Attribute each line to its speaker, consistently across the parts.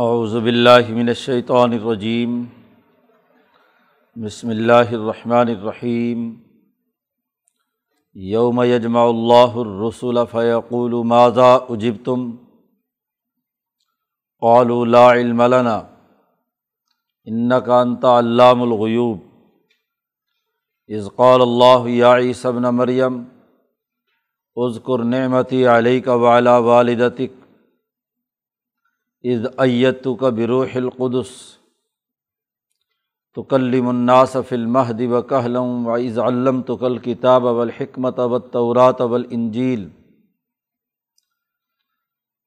Speaker 1: اعوذ باللہ من الشیطان الرجیم بسم اللہ الرحمن الرحیم یوم یجمع اللہ الرسول فیقول ماذا اجبتم قالوا لا علم لنا انك انت علام الغیوب اذ قال اللہ یا عیسی ابن مریم اذکر نعمتی علیک وعلی والدتک اذ ایتو کا بروح القدس، تکلم الناس فی و کہلم و عز علم تکل کتاب والحکمت والتورات والانجیل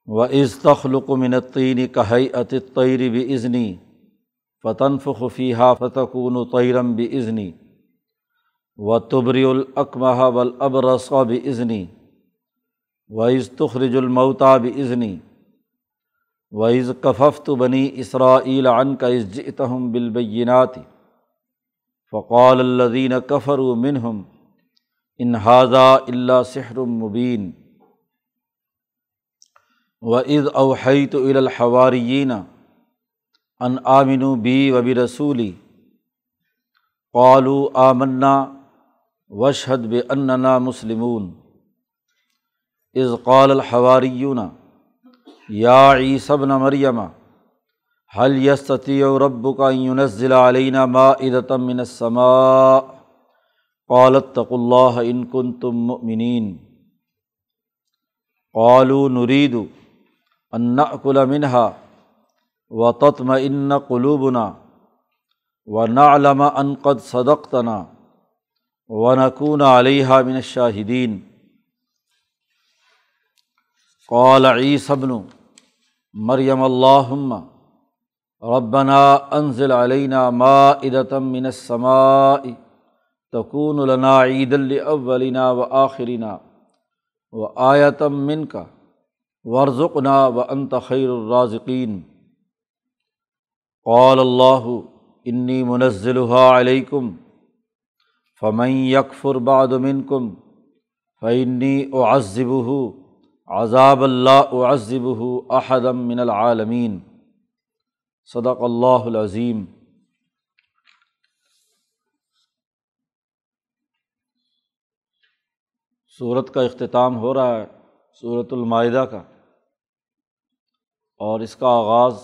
Speaker 1: و عز تخلق من الطین کہیعت الطیر بإذنی فتنفخ فیہا فتکون طیرم بإذنی و تبری الاکمہ والابرص بإذنی و عز تخرج الموتا بإذنی وعز کففت بنی اسرائیل عن کا عزتہم بالبینات فقال الدین کفر و منہم انحاظہ اللہ سحر مبین و عز اوحیت الحوارین ان آمن بی وبی رسولی قالو آمنا وشحد بے اننا مسلمون از قال الحواریون یا عیصب ن مریم حل یستی و رب کا یونزل علینہ ما ادتم من السماء؟ قالت تق اللہ ان کن تم مؤمنین. قالو نرید ان نأکل منہا و تتم ان قلوبنا و نعلم ان قد صدقتنا و نکون علیہ من الشاہدین. قال عیصبن مریم اللّہ ربنا انزل علینہ ما ادتم من السماء تکون لنا عید الاولنا و آخرنا و آیتم من کا ورژنا و انت خیر الرازقین قال اللہ انی منزلها علیکم فمن یکفر بعد منکم فعنی اعذبہ عذاب اللہ عذب احدم من العالمین. صدق اللہ العظیم. صورت کا اختتام ہو رہا ہے صورت المائدہ کا، اور اس کا آغاز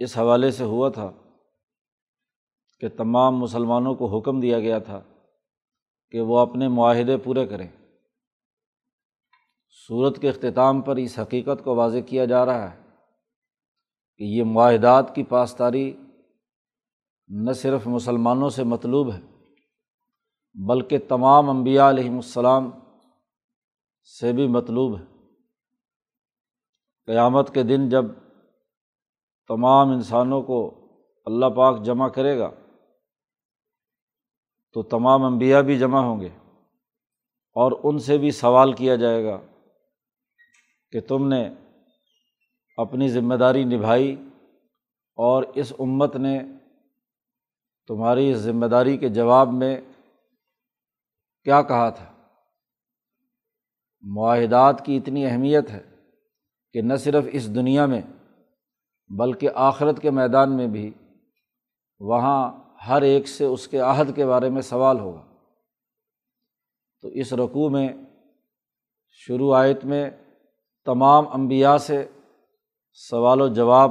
Speaker 1: اس حوالے سے ہوا تھا کہ تمام مسلمانوں کو حکم دیا گیا تھا کہ وہ اپنے معاہدے پورے کریں۔ صورت کے اختتام پر اس حقیقت کو واضح کیا جا رہا ہے کہ یہ معاہدات کی پاسداری نہ صرف مسلمانوں سے مطلوب ہے، بلکہ تمام انبیاء علیہم السلام سے بھی مطلوب ہے۔ قیامت کے دن جب تمام انسانوں کو اللہ پاک جمع کرے گا، تو تمام انبیاء بھی جمع ہوں گے اور ان سے بھی سوال کیا جائے گا کہ تم نے اپنی ذمہ داری نبھائی اور اس امت نے تمہاری اس ذمہ داری کے جواب میں کیا کہا تھا؟ معاہدات کی اتنی اہمیت ہے کہ نہ صرف اس دنیا میں بلکہ آخرت کے میدان میں بھی وہاں ہر ایک سے اس کے عہد کے بارے میں سوال ہوگا۔ تو اس رقوع میں، شروع آیت میں تمام انبیاء سے سوال و جواب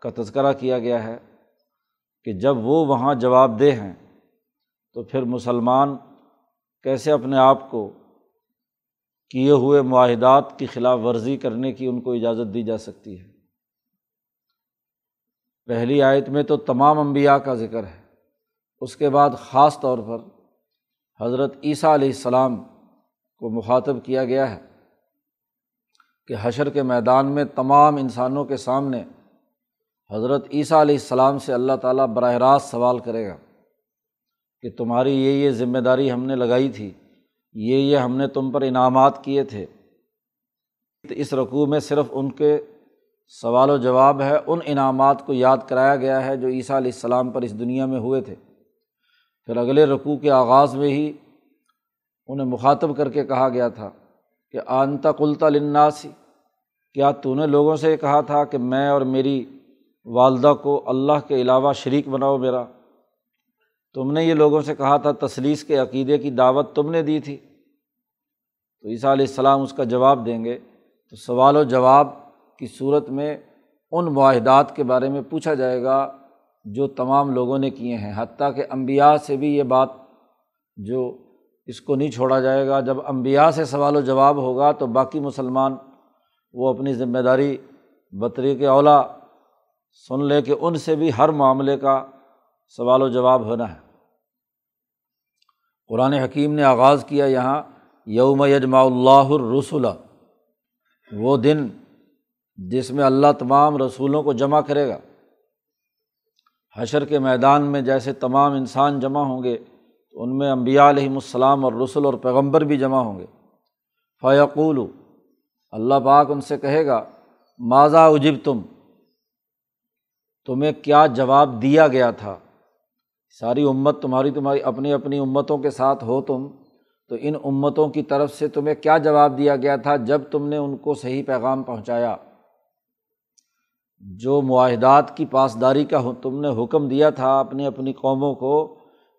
Speaker 1: کا تذکرہ کیا گیا ہے کہ جب وہ وہاں جواب دہ ہیں تو پھر مسلمان کیسے اپنے آپ کو کیے ہوئے معاہدات کی خلاف ورزی کرنے کی ان کو اجازت دی جا سکتی ہے؟ پہلی آیت میں تو تمام انبیاء کا ذکر ہے۔ اس کے بعد خاص طور پر حضرت عیسیٰ علیہ السلام کو مخاطب کیا گیا ہے۔ کہ حشر کے میدان میں تمام انسانوں کے سامنے حضرت عیسیٰ علیہ السلام سے اللہ تعالیٰ براہ راست سوال کرے گا کہ تمہاری یہ یہ ذمہ داری ہم نے لگائی تھی، یہ یہ ہم نے تم پر انعامات کیے تھے۔ تو اس رقوع میں صرف ان کے سوال و جواب ہے، ان انعامات کو یاد کرایا گیا ہے جو عیسیٰ علیہ السلام پر اس دنیا میں ہوئے تھے۔ پھر اگلے رقوع کے آغاز میں ہی انہیں مخاطب کر کے کہا گیا تھا کہ آنتا کلتا لناسی کیا تو نے لوگوں سے کہا تھا کہ میں اور میری والدہ کو اللہ کے علاوہ شریک بناؤ میرا؟ تم نے یہ لوگوں سے کہا تھا تصلیس کے عقیدے کی دعوت تم نے دی تھی۔ تو عیسیٰ علیہ السلام اس کا جواب دیں گے۔ تو سوال و جواب کی صورت میں ان معاہدات کے بارے میں پوچھا جائے گا جو تمام لوگوں نے کیے ہیں۔ حتیٰ کہ امبیا سے بھی یہ بات جو اس کو نہیں چھوڑا جائے گا۔ جب امبیا سے سوال و جواب ہوگا تو باقی مسلمان وہ اپنی ذمہ داری بطری کے اولا سن لے کہ ان سے بھی ہر معاملے کا سوال و جواب ہونا ہے۔ قرآن حکیم نے آغاز کیا یہاں، یوم یجماء اللہ الرسول وہ دن جس میں اللہ تمام رسولوں کو جمع کرے گا۔ حشر کے میدان میں جیسے تمام انسان جمع ہوں گے تو ان میں امبیا علیہم السلام اور رسول اور پیغمبر بھی جمع ہوں گے۔ فیقول اللہ پاک ان سے کہے گا ماضا اجب تم تمہیں کیا جواب دیا گیا تھا؟ ساری امت تمہاری تمہاری اپنی اپنی امتوں کے ساتھ ہو تم، تو ان امتوں کی طرف سے تمہیں کیا جواب دیا گیا تھا جب تم نے ان کو صحیح پیغام پہنچایا؟ جو معاہدات کی پاسداری کا تم نے حکم دیا تھا اپنی اپنی قوموں کو،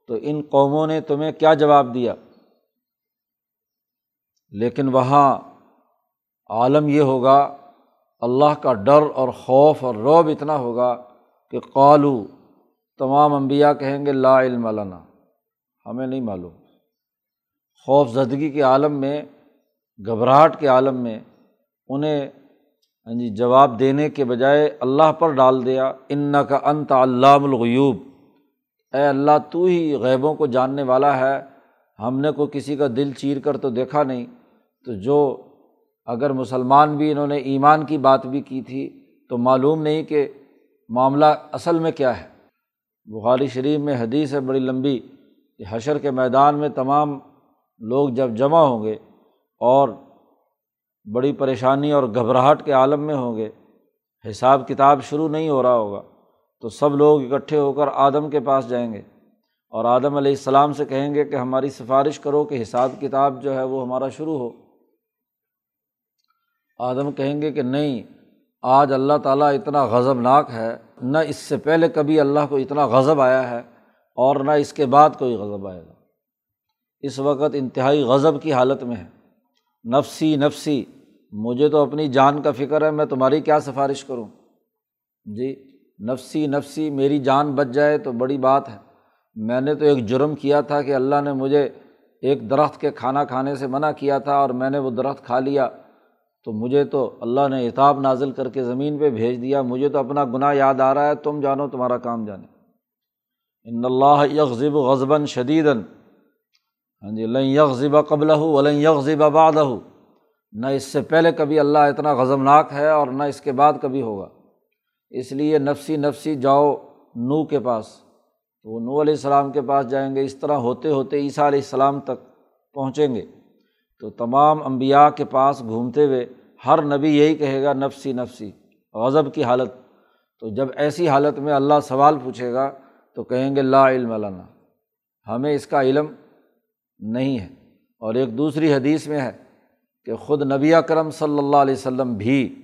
Speaker 1: تو ان قوموں نے تمہیں کیا جواب دیا؟ لیکن وہاں عالم یہ ہوگا، اللہ کا ڈر اور خوف اور روب اتنا ہوگا کہ قالو، تمام انبیاء کہیں گے، لا علم لنا۔ ہمیں نہیں معلوم۔ خوف زدگی کے عالم میں، گھبراہٹ کے عالم میں انہیں ہاں جی جواب دینے کے بجائے اللہ پر ڈال دیا ان کا انت علام الغیوب۔ اے اللہ، تو ہی غیبوں کو جاننے والا ہے۔ ہم نے کوئی کسی کا دل چیر کر تو دیکھا نہیں۔ تو جو اگر مسلمان بھی انہوں نے ایمان کی بات بھی کی تھی، تو معلوم نہیں کہ معاملہ اصل میں کیا ہے۔ بخاری شریف میں حدیث ہے بڑی لمبی کہ حشر کے میدان میں تمام لوگ جب جمع ہوں گے اور بڑی پریشانی اور گھبراہٹ کے عالم میں ہوں گے، حساب کتاب شروع نہیں ہو رہا ہوگا، تو سب لوگ اکٹھے ہو کر آدم کے پاس جائیں گے۔ اور آدم علیہ السلام سے کہیں گے کہ ہماری سفارش کرو کہ حساب کتاب جو ہے وہ ہمارا شروع ہو۔ آدم کہیں گے کہ نہیں، آج اللہ تعالیٰ اتنا غضب ناک ہے، نہ اس سے پہلے کبھی اللہ کو اتنا غضب آیا ہے اور نہ اس کے بعد کوئی غضب آئے گا۔ اس وقت انتہائی غضب کی حالت میں ہے۔ نفسی نفسی، مجھے تو اپنی جان کا فکر ہے، میں تمہاری کیا سفارش کروں؟ جی نفسی نفسی، میری جان بچ جائے تو بڑی بات ہے۔ میں نے تو ایک جرم کیا تھا کہ اللہ نے مجھے ایک درخت کے کھانا کھانے سے منع کیا تھا اور میں نے وہ درخت کھا لیا۔ تو مجھے تو اللہ نے اعتاب نازل کر کے زمین پہ بھیج دیا، مجھے تو اپنا گناہ یاد آ رہا ہے، تم جانو تمہارا کام جانے۔ ان اللہ یکذب غضباً شدیداً۔ ہاں جی لن یکذب قبل ولن یکذب آباد نہ اس سے پہلے کبھی اللہ اتنا غضبناک ہے اور نہ اس کے بعد کبھی ہوگا۔ اس لیے نفسی نفسی جاؤ نو کے پاس۔ تو وہ نو علیہ السلام کے پاس جائیں گے، اس طرح ہوتے ہوتے عیسیٰ علیہ السلام تک پہنچیں گے۔ تو تمام امبیا کے پاس گھومتے ہوئے ہر نبی یہی کہے گا، نفسی نفسی، غضب کی حالت۔ تو جب ایسی حالت میں اللہ سوال پوچھے گا تو کہیں گے، لا علم علامہ ہمیں اس کا علم نہیں ہے۔ اور ایک دوسری حدیث میں ہے کہ خود نبی کرم صلی اللہ علیہ وسلم بھی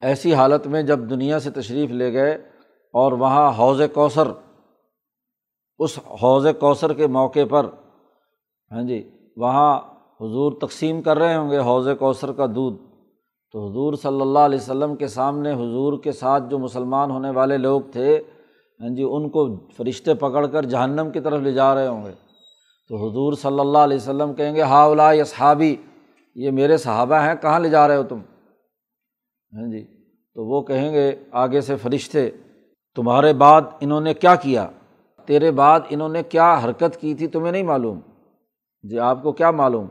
Speaker 1: ایسی حالت میں جب دنیا سے تشریف لے گئے اور وہاں حوض کوثر، اس حوض کوثر کے موقع پر ہاں جی وہاں حضور تقسیم کر رہے ہوں گے حوض کوثر کا دودھ۔ تو حضور صلی اللہ علیہ وسلم کے سامنے حضور کے ساتھ جو مسلمان ہونے والے لوگ تھے ہاں جی ان کو فرشتے پکڑ کر جہنم کی طرف لے جا رہے ہوں گے۔ تو حضور صلی اللہ علیہ وسلم کہیں گے ہا اولا یا صحابی یہ میرے صحابہ ہیں، کہاں لے جا رہے ہو تم؟ ہاں جی تو وہ کہیں گے، آگے سے فرشتے، تمہارے بعد انہوں نے کیا کیا؟ تیرے بعد انہوں نے کیا حرکت کی تھی تمہیں نہیں معلوم؟ جی آپ کو کیا معلوم؟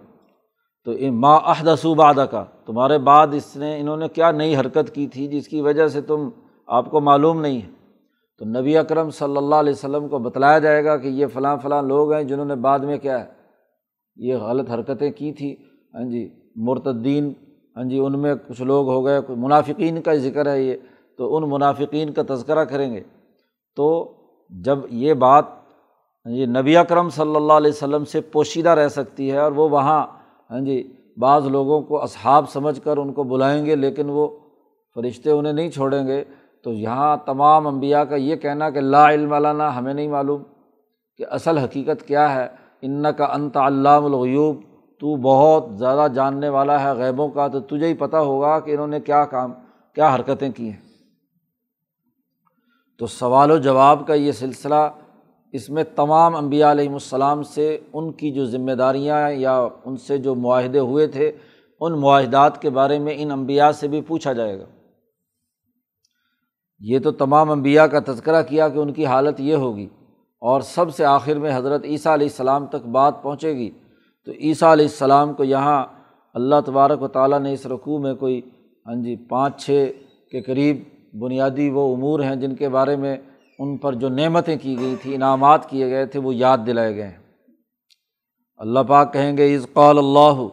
Speaker 1: تو ماں عہدسو بادہ کا تمہارے بعد اس نے، انہوں نے کیا نئی حرکت کی تھی جس کی وجہ سے تم آپ کو معلوم نہیں ہے؟ تو نبی اکرم صلی اللہ علیہ وسلم کو بتلایا جائے گا کہ یہ فلاں فلاں لوگ ہیں جنہوں نے بعد میں کیا ہے، یہ غلط حرکتیں کی تھیں ہاں جی مرتدین ہاں جی ان میں کچھ لوگ ہو گئے منافقین کا ذکر ہے یہ، تو ان منافقین کا تذکرہ کریں گے۔ تو جب یہ بات ہاں جی نبی اکرم صلی اللہ علیہ وسلم سے پوشیدہ رہ سکتی ہے اور وہ وہاں ہاں جی بعض لوگوں کو اصحاب سمجھ کر ان کو بلائیں گے، لیکن وہ فرشتے انہیں نہیں چھوڑیں گے۔ تو یہاں تمام انبیاء کا یہ کہنا کہ لا علم علانہ ہمیں نہیں معلوم کہ اصل حقیقت کیا ہے۔ ان کا انت علام الغیوب، تو بہت زیادہ جاننے والا ہے غیبوں کا، تو تجھے ہی پتہ ہوگا کہ انہوں نے کیا کام، کیا حرکتیں کی ہیں۔ تو سوال و جواب کا یہ سلسلہ اس میں تمام انبیاء علیہم السلام سے ان کی جو ذمہ داریاں یا ان سے جو معاہدے ہوئے تھے، ان معاہدات کے بارے میں ان انبیاء سے بھی پوچھا جائے گا۔ یہ تو تمام انبیاء کا تذکرہ کیا کہ ان کی حالت یہ ہوگی اور سب سے آخر میں حضرت عیسیٰ علیہ السلام تک بات پہنچے گی۔ تو عیسیٰ علیہ السلام کو یہاں اللہ تبارک و تعالیٰ نے اس رقوع میں کوئی ہاں جی پانچ، چھ کے قریب بنیادی وہ امور ہیں جن کے بارے میں ان پر جو نعمتیں کی گئی تھیں، انعامات کیے گئے تھے، وہ یاد دلائے گئے ہیں۔ اللہ پاک کہیں گے از قال اللہ،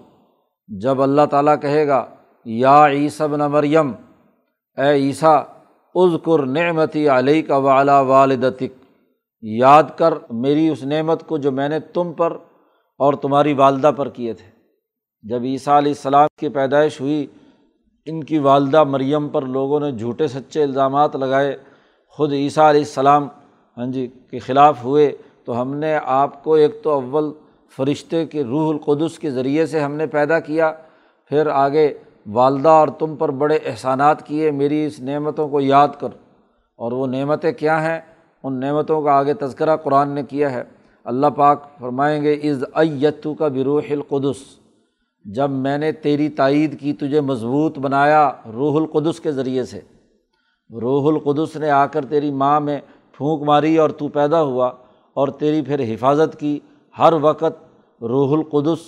Speaker 1: جب اللہ تعالیٰ کہے گا، یا عیسب نہ مریم، اے عیسیٰ عزکر نعمتی علیہ کا والا والدتک۔ یاد کر میری اس نعمت کو جو میں نے تم پر اور تمہاری والدہ پر کیے تھے۔ جب عیسیٰ علیہ السلام کی پیدائش ہوئی، ان کی والدہ مریم پر لوگوں نے جھوٹے سچے الزامات لگائے۔ خود عیسیٰ علیہ السلام ہاں جی کے خلاف ہوئے، تو ہم نے آپ کو ایک تو اول فرشتے کے روح القدس کے ذریعے سے ہم نے پیدا کیا، پھر آگے والدہ اور تم پر بڑے احسانات کیے، میری اس نعمتوں کو یاد کر۔ اور وہ نعمتیں کیا ہیں؟ ان نعمتوں کا آگے تذکرہ قرآن نے کیا ہے۔ اللہ پاک فرمائیں گے از ایتو کا بروح القدس جب میں نے تیری تائید کی، تجھے مضبوط بنایا روح القدس کے ذریعے سے روح القدس نے آ کر تیری ماں میں پھونک ماری اور تو پیدا ہوا اور تیری پھر حفاظت کی ہر وقت روح القدس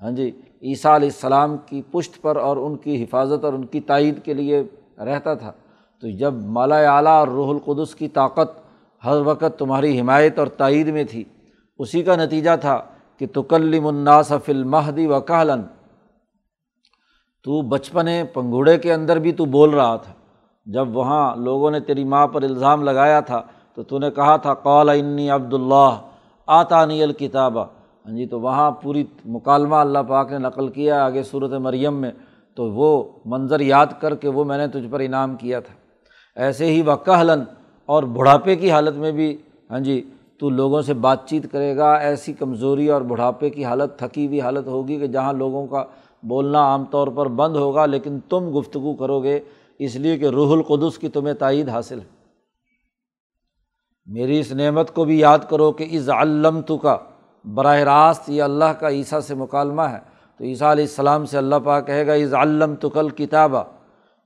Speaker 1: ہاں جی عیسیٰ علیہ السلام کی پشت پر اور ان کی حفاظت اور ان کی تائید کے لیے رہتا تھا۔ تو جب مالا اعلیٰ اور روح القدس کی طاقت ہر وقت تمہاری حمایت اور تائید میں تھی، اسی کا نتیجہ تھا کہ تکلم الناس فی المہدی و کہلن تو بچپنے پنگوڑے کے اندر بھی تو بول رہا تھا۔ جب وہاں لوگوں نے تیری ماں پر الزام لگایا تھا تو تو نے کہا تھا، قال انی عبداللہ آتا نی الکتابہ۔ ہاں جی تو وہاں پوری مکالمہ اللہ پاک نے نقل کیا آگے صورت مریم میں، تو وہ منظر یاد کر کے وہ میں نے تجھ پر انعام کیا تھا۔ ایسے ہی وہ کہلن اور بڑھاپے کی حالت میں بھی ہاں جی تو لوگوں سے بات چیت کرے گا، ایسی کمزوری اور بڑھاپے کی حالت، تھکی ہوئی حالت ہوگی کہ جہاں لوگوں کا بولنا عام طور پر بند ہوگا، لیکن تم گفتگو کرو گے اس لیے کہ روح القدس کی تمہیں تائید حاصل ہے۔ میری اس نعمت کو بھی یاد کرو کہ از علم تو کا براہ راست یہ اللہ کا عیسیٰ سے مکالمہ ہے۔ تو عیسیٰ علیہ السلام سے اللہ پاک کہے گا از علم تو کل کتابہ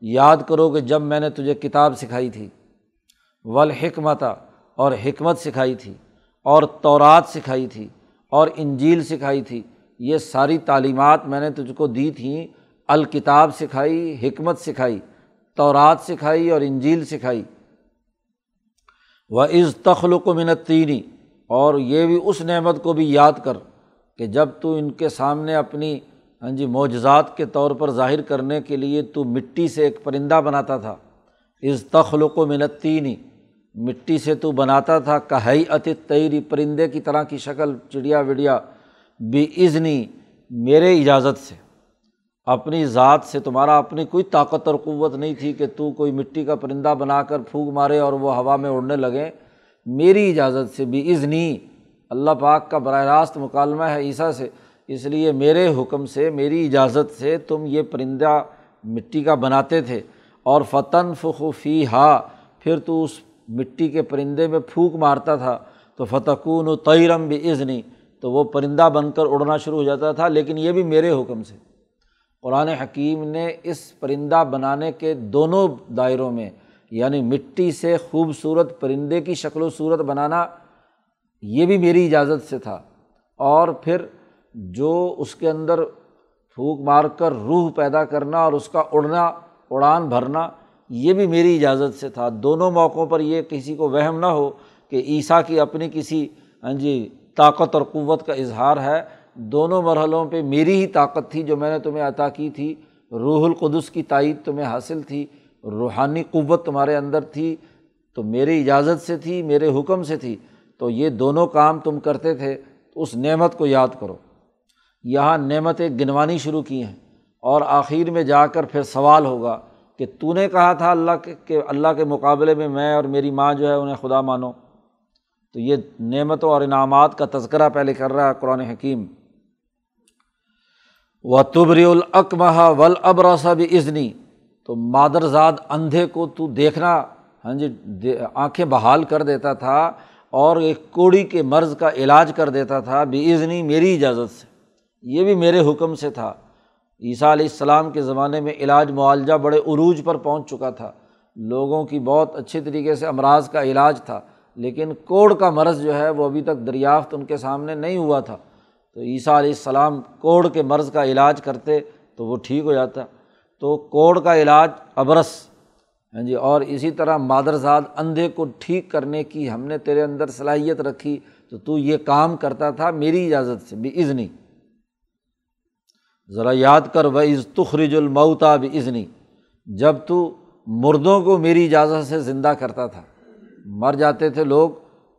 Speaker 1: یاد کرو کہ جب میں نے تجھے کتاب سکھائی تھی۔ ولحکمت اور حکمت سکھائی تھی، اور تورات سکھائی تھی، اور انجیل سکھائی تھی۔ یہ ساری تعلیمات میں نے تجھ کو دی تھیں۔ الکتاب سکھائی، حکمت سکھائی۔ تورات سکھائی اور انجیل سکھائی۔ و عز تخلق منتینی اور یہ بھی اس نعمت کو بھی یاد کر کہ جب تو ان کے سامنے اپنی ہاں جی معجزات کے طور پر ظاہر کرنے کے لیے تو مٹی سے ایک پرندہ بناتا تھا۔ از تخلق و منتینی مٹی سے تو بناتا تھا کہئی عط تیری پرندے کی طرح کی شکل، چڑیا وڑیا بے عزنی میرے اجازت سے۔ اپنی ذات سے تمہارا اپنی کوئی طاقت اور قوت نہیں تھی کہ تو کوئی مٹی کا پرندہ بنا کر پھونک مارے اور وہ ہوا میں اڑنے لگے۔ میری اجازت سے بھی عزنی اللہ پاک کا براہ راست مکالمہ ہے عیسیٰ سے۔ اس لیے میرے حکم سے، میری اجازت سے تم یہ پرندہ مٹی کا بناتے تھے۔ اور فتن فخوفی ہا پھر تو اس مٹی کے پرندے میں پھونک مارتا تھا۔ تو فتقون و تیرم بھی عزنی تو وہ پرندہ بن کر اڑنا شروع ہو جاتا تھا، لیکن یہ بھی میرے حکم سے۔ قرآن حکیم نے اس پرندہ بنانے کے دونوں دائروں میں یعنی مٹی سے خوبصورت پرندے کی شکل و صورت بنانا یہ بھی میری اجازت سے تھا۔ اور پھر جو اس کے اندر پھونک مار کر روح پیدا کرنا اور اس کا اڑنا، اڑان بھرنا، یہ بھی میری اجازت سے تھا۔ دونوں موقعوں پر یہ کسی کو وہم نہ ہو کہ عیسیٰ کی اپنی کسی ہاں جی طاقت اور قوت کا اظہار ہے۔ دونوں مرحلوں پہ میری ہی طاقت تھی جو میں نے تمہیں عطا کی تھی۔ روح القدس کی تائید تمہیں حاصل تھی۔ روحانی قوت تمہارے اندر تھی۔ تو میری اجازت سے تھی، میرے حکم سے تھی۔ تو یہ دونوں کام تم کرتے تھے۔ اس نعمت کو یاد کرو۔ یہاں نعمتیں گنوانی شروع کی ہیں۔ اور آخر میں جا کر پھر سوال ہوگا کہ تو نے کہا تھا اللہ کے کہ اللہ کے مقابلے میں میں اور میری ماں جو ہے انہیں خدا مانو۔ تو یہ نعمتوں اور انعامات کا تذکرہ پہلے کر رہا ہے قرآن حکیم۔ و تبری العقمہ ول ابرسا بھی ازنی تو مادرزاد اندھے کو تو دیکھنا ہاں جی آنکھیں بحال کر دیتا تھا اور ایک کوڑی کے مرض کا علاج کر دیتا تھا بے عزنی میری اجازت سے۔ یہ بھی میرے حکم سے تھا۔ عیسیٰ علیہ السلام کے زمانے میں علاج معالجہ بڑے عروج پر پہنچ چکا تھا۔ لوگوں کی بہت اچھی طریقے سے امراض کا علاج تھا، لیکن کوڑ کا مرض جو ہے وہ ابھی تک دریافت ان کے سامنے نہیں ہوا تھا۔ تو عیسیٰ علیہ السلام کوڑ کے مرض کا علاج کرتے تو وہ ٹھیک ہو جاتا۔ تو کوڑ کا علاج ابرس ہاں جی اور اسی طرح مادرزاد اندھے کو ٹھیک کرنے کی ہم نے تیرے اندر صلاحیت رکھی تو تو یہ کام کرتا تھا میری اجازت سے بھی عزنی ذرا یاد کر و عز تخرج المعتا بھی عزنی جب تو مردوں کو میری اجازت سے زندہ کرتا تھا۔ مر جاتے تھے لوگ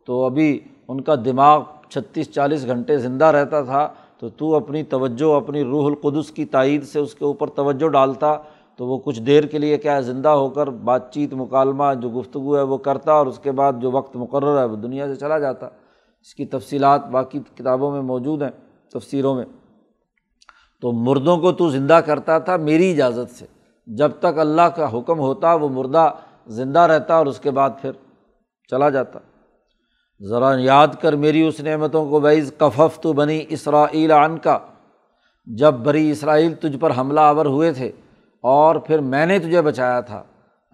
Speaker 1: تو ابھی ان کا دماغ چھتیس چالیس گھنٹے زندہ رہتا تھا، تو تو اپنی توجہ، اپنی روح القدس کی تائید سے اس کے اوپر توجہ ڈالتا، تو وہ کچھ دیر کے لیے کیا ہے، زندہ ہو کر بات چیت، مکالمہ، جو گفتگو ہے وہ کرتا اور اس کے بعد جو وقت مقرر ہے وہ دنیا سے چلا جاتا۔ اس کی تفصیلات باقی کتابوں میں موجود ہیں، تفسیروں میں۔ تو مردوں کو تو زندہ کرتا تھا میری اجازت سے۔ جب تک اللہ کا حکم ہوتا وہ مردہ زندہ رہتا اور اس کے بعد پھر چلا جاتا۔ ذرا یاد کر میری اس نعمتوں کو بعض کفف تو بنی اسرائیل عن کا جب بری اسرائیل تجھ پر حملہ آور ہوئے تھے اور پھر میں نے تجھے بچایا تھا۔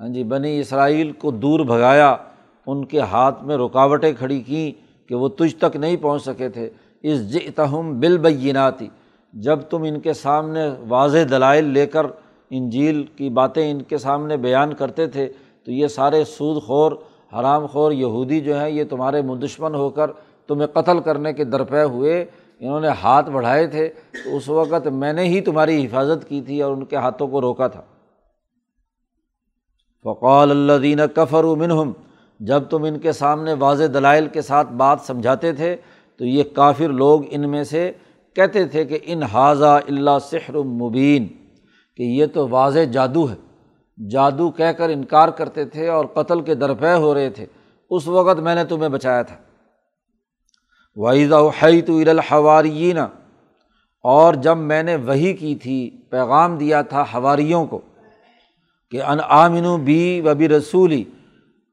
Speaker 1: ہاں جی بنی اسرائیل کو دور بھگایا، ان کے ہاتھ میں رکاوٹیں کھڑی کیں کہ وہ تجھ تک نہیں پہنچ سکے تھے۔ اس جتہم بالبیناتی جب تم ان کے سامنے واضح دلائل لے کر انجیل کی باتیں ان کے سامنے بیان کرتے تھے تو یہ سارے سود خور حرام خور یہودی جو ہیں، یہ تمہارے مدشمن ہو کر تمہیں قتل کرنے کے درپے ہوئے، انہوں نے ہاتھ بڑھائے تھے، تو اس وقت میں نے ہی تمہاری حفاظت کی تھی اور ان کے ہاتھوں کو روکا تھا۔ فقال اللہ دین کفر منہم، جب تم ان کے سامنے واضح دلائل کے ساتھ بات سمجھاتے تھے، تو یہ کافر لوگ ان میں سے کہتے تھے کہ ان حاضہ اللہ سحر مبین، کہ یہ تو واضح جادو ہے۔ جادو کہہ کر انکار کرتے تھے اور قتل کے درپے ہو رہے تھے، اس وقت میں نے تمہیں بچایا تھا۔ وحی تو الحوارین اور جب میں نے وہی کی تھی، پیغام دیا تھا حواریوں کو کہ ان آمن بی و بھی رسولی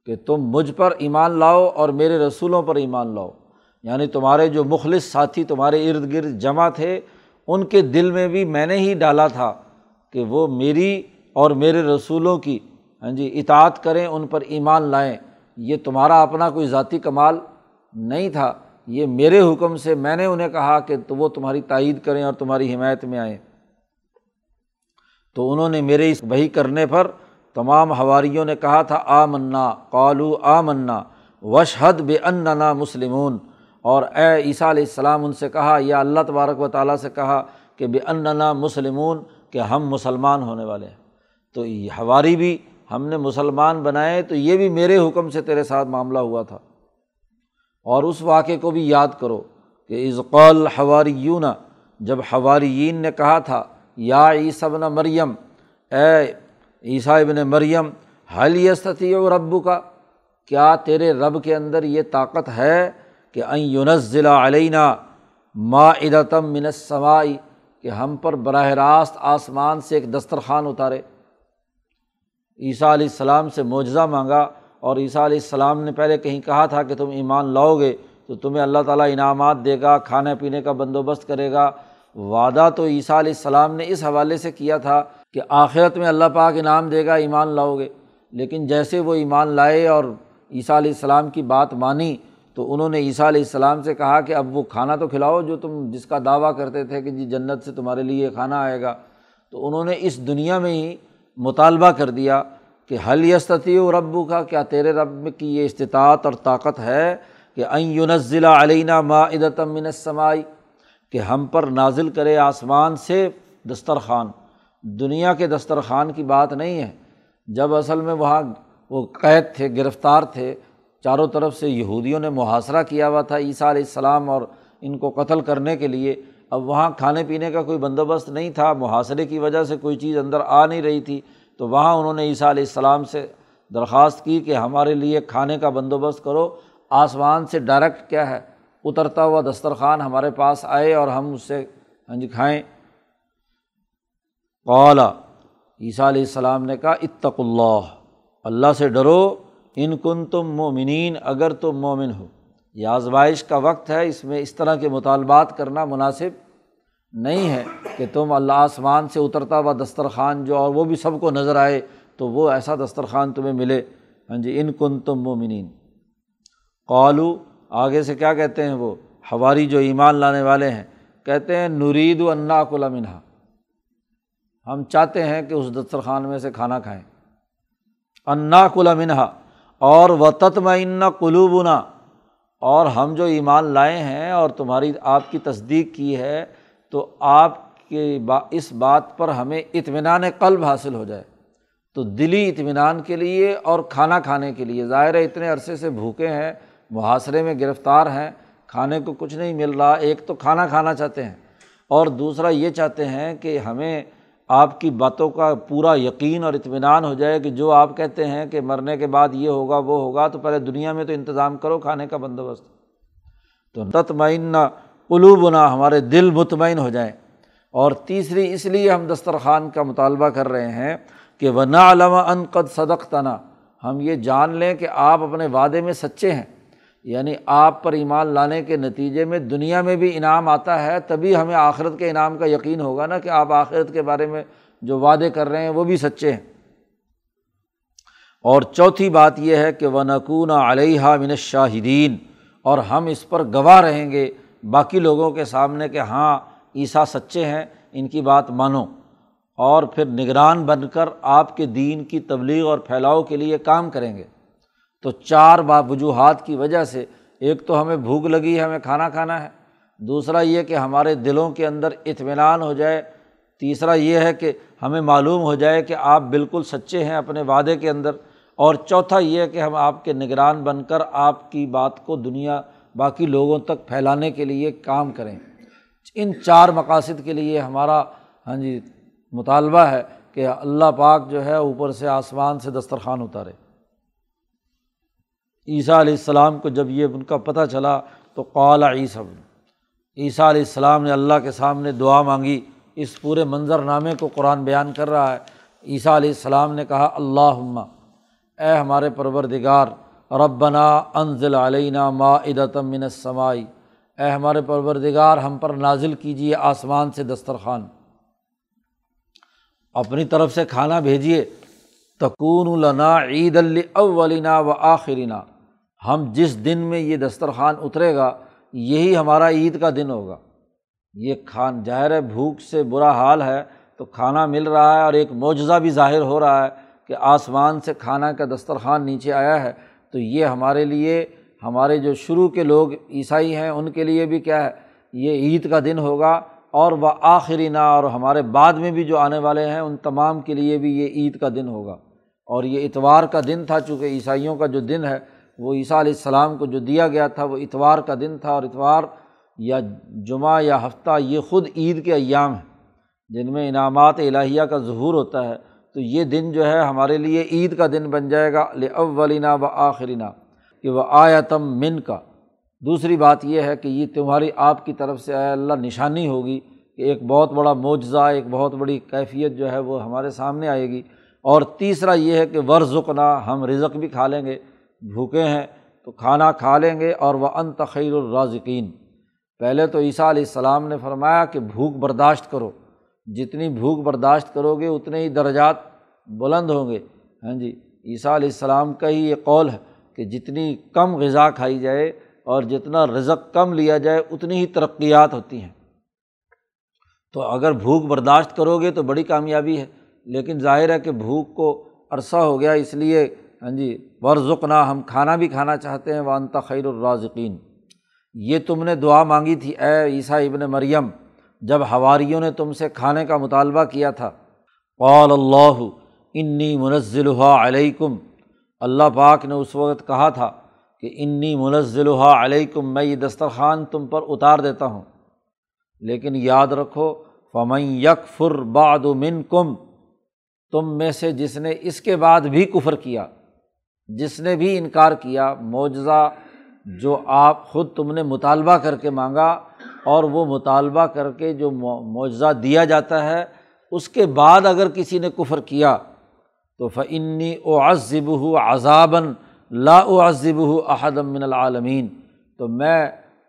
Speaker 1: کہ تم مجھ پر ایمان لاؤ اور میرے رسولوں پر ایمان لاؤ۔ یعنی تمہارے جو مخلص ساتھی، تمہارے ارد گرد جمع تھے، ان کے دل میں بھی میں نے ہی ڈالا تھا کہ وہ میری اور میرے رسولوں کی ہاں جی اطاعت کریں، ان پر ایمان لائیں۔ یہ تمہارا اپنا کوئی ذاتی کمال نہیں تھا۔ یہ میرے حکم سے میں نے انہیں کہا کہ تو وہ تمہاری تائید کریں اور تمہاری حمایت میں آئیں۔ تو انہوں نے میرے اس وہی کرنے پر تمام ہواریوں نے کہا تھا آ منا قالو آ منا وشحد بے اننا مسلمون۔ اور اے عیسیٰ علیہ السلام، ان سے کہا، یا اللہ تبارک و تعالیٰ سے کہا کہ بے اننا مسلمون، کہ ہم مسلمان ہونے والے ہیں۔ تو ہواری بھی ہم نے مسلمان بنائے تو یہ بھی میرے حکم سے تیرے ساتھ معاملہ ہوا تھا۔ اور اس واقعے کو بھی یاد کرو کہ عزقال حواریون جب حواریین نے کہا تھا، یا عیسبن مریم، اے عیسیٰ ابن مریم حل یستی و ربو کا کیا تیرے رب کے اندر یہ طاقت ہے کہ این یونزلہ علینہ ما ادتم منسمائی کہ ہم پر براہ راست آسمان سے ایک دسترخوان اتارے؟ عیسیٰ علیہ السلام سے معجزہ مانگا اور عیسیٰ علیہ السلام نے پہلے کہیں کہا تھا کہ تم ایمان لاؤ گے تو تمہیں اللہ تعالیٰ انعامات دے گا، کھانے پینے کا بندوبست کرے گا۔ وعدہ تو عیسیٰ علیہ السلام نے اس حوالے سے کیا تھا کہ آخرت میں اللہ پاک انعام دے گا، ایمان لاؤ گے۔ لیکن جیسے وہ ایمان لائے اور عیسیٰ علیہ السلام کی بات مانی تو انہوں نے عیسیٰ علیہ السلام سے کہا کہ اب وہ کھانا تو کھلاؤ جو تم جس کا دعویٰ کرتے تھے کہ جی جنت سے تمہارے لیے کھانا آئے گا۔ تو انہوں نے اس دنیا میں ہی مطالبہ کر دیا کہ حل یستتی و ربو کا کیا تیرے رب کی یہ استطاعت اور طاقت ہے کہ این یونزلہ علینہ ما ادتم منسمائی کہ ہم پر نازل کرے آسمان سے دسترخوان۔ دنیا کے دسترخوان کی بات نہیں ہے۔ جب اصل میں وہاں وہ قید تھے، گرفتار تھے، چاروں طرف سے یہودیوں نے محاصرہ کیا ہوا تھا، عیسیٰ علیہ السلام اور ان کو قتل کرنے کے لیے۔ اب وہاں کھانے پینے کا کوئی بندوبست نہیں تھا، محاصرے کی وجہ سے کوئی چیز اندر آ نہیں رہی تھی، تو وہاں انہوں نے عیسیٰ علیہ السلام سے درخواست کی کہ ہمارے لیے کھانے کا بندوبست کرو، آسمان سے ڈائریکٹ کیا ہے، اترتا ہوا دسترخوان ہمارے پاس آئے اور ہم اس سے ہنج جی کھائیں۔ قالا عیسیٰ علیہ السلام نے کہا اتق اللہ اللہ سے ڈرو، ان کن تم مومنین اگر تم مومن ہو۔ یہ آزمائش کا وقت ہے، اس میں اس طرح کے مطالبات کرنا مناسب نہیں ہے کہ تم اللہ آسمان سے اترتا ہوا دسترخوان جو اور وہ بھی سب کو نظر آئے تو وہ ایسا دسترخوان تمہیں ملے۔ ہاں جی ان کن تم مومنین۔ قالو، آگے سے کیا کہتے ہیں وہ؟ ہواری جو ایمان لانے والے ہیں۔ کہتے ہیں نورید و انا کلا منہا ہم چاہتے ہیں کہ اس دسترخوان میں سے کھانا کھائیں۔ انا کلا منہا اور و تتمعین قلوبنا۔ اور ہم جو ایمان لائے ہیں اور تمہاری آپ کی تصدیق کی ہے، تو آپ کے با، اس بات پر ہمیں اطمینان قلب حاصل ہو جائے۔ تو دلی اطمینان کے لیے اور کھانا کھانے کے لیے۔ ظاہر ہے اتنے عرصے سے بھوکے ہیں، محاصرے میں گرفتار ہیں، کھانے کو کچھ نہیں مل رہا، ایک تو کھانا کھانا چاہتے ہیں اور دوسرا یہ چاہتے ہیں کہ ہمیں آپ کی باتوں کا پورا یقین اور اطمینان ہو جائے کہ جو آپ کہتے ہیں کہ مرنے کے بعد یہ ہوگا، وہ ہوگا، تو پہلے دنیا میں تو انتظام کرو، کھانے کا بندوبست۔ تو تطمئن قلوبنا، ہمارے دل مطمئن ہو جائیں۔ اور تیسری، اس لیے ہم دسترخوان کا مطالبہ کر رہے ہیں کہ وہ علامہ ان قد صدق تنا ہم یہ جان لیں کہ آپ اپنے وعدے میں سچے ہیں۔ یعنی آپ پر ایمان لانے کے نتیجے میں دنیا میں بھی انعام آتا ہے، تبھی ہمیں آخرت کے انعام کا یقین ہوگا نا کہ آپ آخرت کے بارے میں جو وعدے کر رہے ہیں وہ بھی سچے ہیں۔ اور چوتھی بات یہ ہے کہ وہ نقون علیہ من شاہدین اور ہم اس پر گواہ رہیں گے باقی لوگوں کے سامنے کہ ہاں عیسیٰ سچے ہیں، ان کی بات مانو۔ اور پھر نگران بن کر آپ کے دین کی تبلیغ اور پھیلاؤ کے لیے کام کریں گے۔ تو چار با وجوہات کی وجہ سے ایک تو ہمیں بھوک لگی ہے، ہمیں کھانا کھانا ہے۔ دوسرا یہ کہ ہمارے دلوں کے اندر اطمینان ہو جائے۔ تیسرا یہ ہے کہ ہمیں معلوم ہو جائے کہ آپ بالکل سچے ہیں اپنے وعدے کے اندر۔ اور چوتھا یہ کہ ہم آپ کے نگران بن کر آپ کی بات کو دنیا، باقی لوگوں تک پھیلانے کے لیے کام کریں۔ ان چار مقاصد کے لیے ہمارا ہاں جی مطالبہ ہے کہ اللہ پاک جو ہے اوپر سے آسمان سے دسترخوان اتارے۔ عیسیٰ علیہ السلام کو جب یہ ان کا پتہ چلا تو قالا عیسیٰ عیسیٰ علیہ السلام نے اللہ کے سامنے دعا مانگی، اس پورے منظر نامے کو قرآن بیان کر رہا ہے۔ عیسیٰ علیہ السلام نے کہا اللہ اے ہمارے پروردگار، ربنا انزل علینہ ما من السمائی اے ہمارے پروردگار، ہم پر نازل کیجیے آسمان سے دسترخوان۔ اپنی طرف سے کھانا بھیجیے تکون النا عید الاولنا و آخرینہ ہم جس دن میں یہ دسترخوان اترے گا، یہی ہمارا عید کا دن ہوگا۔ یہ کھان، ظاہر بھوک سے برا حال ہے، تو کھانا مل رہا ہے اور ایک معجزہ بھی ظاہر ہو رہا ہے کہ آسمان سے کھانا کا دسترخوان نیچے آیا ہے۔ تو یہ ہمارے لیے، ہمارے جو شروع کے لوگ عیسائی ہیں، ان کے لیے بھی کیا ہے، یہ عید کا دن ہوگا۔ اور وہ آخری نا اور ہمارے بعد میں بھی جو آنے والے ہیں، ان تمام کے لیے بھی یہ عید کا دن ہوگا۔ اور یہ اتوار کا دن تھا، چونکہ عیسائیوں کا جو دن ہے وہ عیسیٰ علیہ السلام کو جو دیا گیا تھا، وہ اتوار کا دن تھا اور اتوار یا جمعہ یا ہفتہ، یہ خود عید کے ایام ہیں جن میں انعامات الہیہ کا ظہور ہوتا ہے۔ تو یہ دن جو ہے ہمارے لیے عید کا دن بن جائے گا اولینہ و آخرینہ کہ وہ آیتم من کا۔ دوسری بات یہ ہے کہ یہ تمہاری آپ کی طرف سے آیا، اللہ نشانی ہوگی کہ ایک بہت بڑا معجزہ، ایک بہت بڑی کیفیت جو ہے وہ ہمارے سامنے آئے گی۔ اور تیسرا یہ ہے کہ ورژنا ہم رزق بھی کھا لیں گے۔ بھوکے ہیں تو کھانا کھا لیں گے اور وہ ان تخیر الرازقین پہلے تو عیسیٰ علیہ السلام نے فرمایا کہ بھوک برداشت کرو۔ جتنی بھوک برداشت کرو گے، اتنے ہی درجات بلند ہوں گے۔ ہاں جی عیسیٰ علیہ السلام کا ہی یہ قول ہے کہ جتنی کم غذا کھائی جائے اور جتنا رزق کم لیا جائے، اتنی ہی ترقیات ہوتی ہیں۔ تو اگر بھوک برداشت کرو گے تو بڑی کامیابی ہے، لیکن ظاہر ہے کہ بھوک کو عرصہ ہو گیا، اس لیے ہاں جی ورژنا ہم کھانا بھی کھانا چاہتے ہیں وانتا خیر الرازقین یہ تم نے دعا مانگی تھی، اے عیسیٰ ابن مریم، جب ہواریوں نے تم سے کھانے کا مطالبہ کیا تھا۔ قال اللہ انی منزل علیکم اللہ پاک نے اس وقت کہا تھا کہ انی منزل علیکم میں یہ دسترخوان تم پر اتار دیتا ہوں۔ لیکن یاد رکھو، فمن یک فر باد من کم تم میں سے جس نے اس کے بعد بھی کفر کیا۔ جس نے بھی انکار کیا، معجزہ جو آپ خود تم نے مطالبہ کر کے مانگا اور وہ مطالبہ کر کے جو معجزہ دیا جاتا ہے، اس کے بعد اگر کسی نے کفر کیا تو فنی او عذب ہو عذابً لا او عذب ہو احدم من العالمین تو میں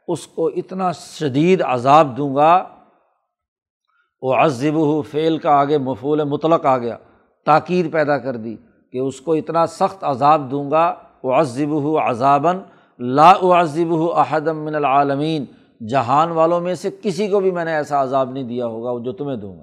Speaker 1: اس کو اتنا شدید عذاب دوں گا وہ عذب ہو فعل کا آگے مفول مطلق آ گیا تاکیر پیدا کر دی۔ کہ اس کو اتنا سخت عذاب دوں گا وہ عذب ہو عذابً لا عذب ہو احدم من العالمین۔ جہان والوں میں سے کسی کو بھی میں نے ایسا عذاب نہیں دیا ہوگا جو تمہیں دوں گا۔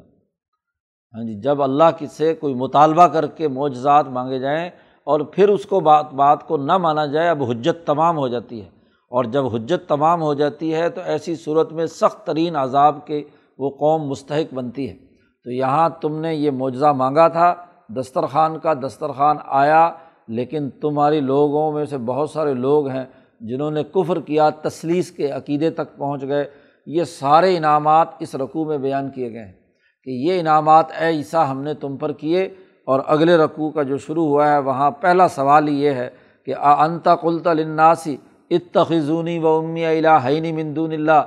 Speaker 1: ہاں جی جب اللہ کی سے کوئی مطالبہ کر کے معجزات مانگے جائیں اور پھر اس کو بات بات کو نہ مانا جائے، اب حجت تمام ہو جاتی ہے۔ اور جب حجت تمام ہو جاتی ہے تو ایسی صورت میں سخت ترین عذاب کے وہ قوم مستحق بنتی ہے۔ تو یہاں تم نے یہ معجزہ مانگا تھا۔ دسترخوان کا دسترخوان آیا، لیکن تمہاری لوگوں میں سے بہت سارے لوگ ہیں جنہوں نے کفر کیا تصلیس کے عقیدے تک پہنچ گئے۔ یہ سارے انعامات اس رقوع میں بیان کیے گئے ہیں کہ یہ انعامات اے عیسیٰ ہم نے تم پر کیے اور اگلے رقوع کا جو شروع ہوا ہے، وہاں پہلا سوال یہ ہے کہ انتا قلت الناسی اتخذونی و امی الٰنی مندون اللہ؟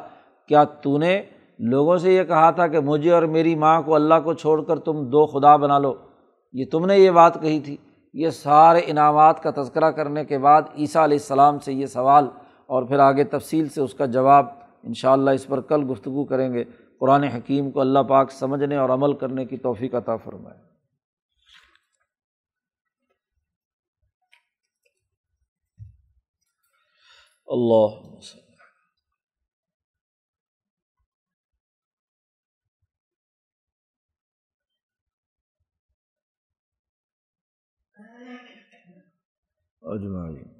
Speaker 1: کیا تو نے لوگوں سے یہ کہا تھا کہ مجھے اور میری ماں کو اللہ کو چھوڑ کر تم دو خدا بنا لو؟ یہ تم نے یہ بات کہی تھی۔ یہ سارے انعامات کا تذکرہ کرنے کے بعد عیسیٰ علیہ السلام سے یہ سوال اور پھر آگے تفصیل سے اس کا جواب ان شاء اللہ اس پر کل گفتگو کریں گے۔ قرآن حکیم کو اللہ پاک سمجھنے اور عمل کرنے کی توفیق عطا فرمائے۔ اللہ اجمعین۔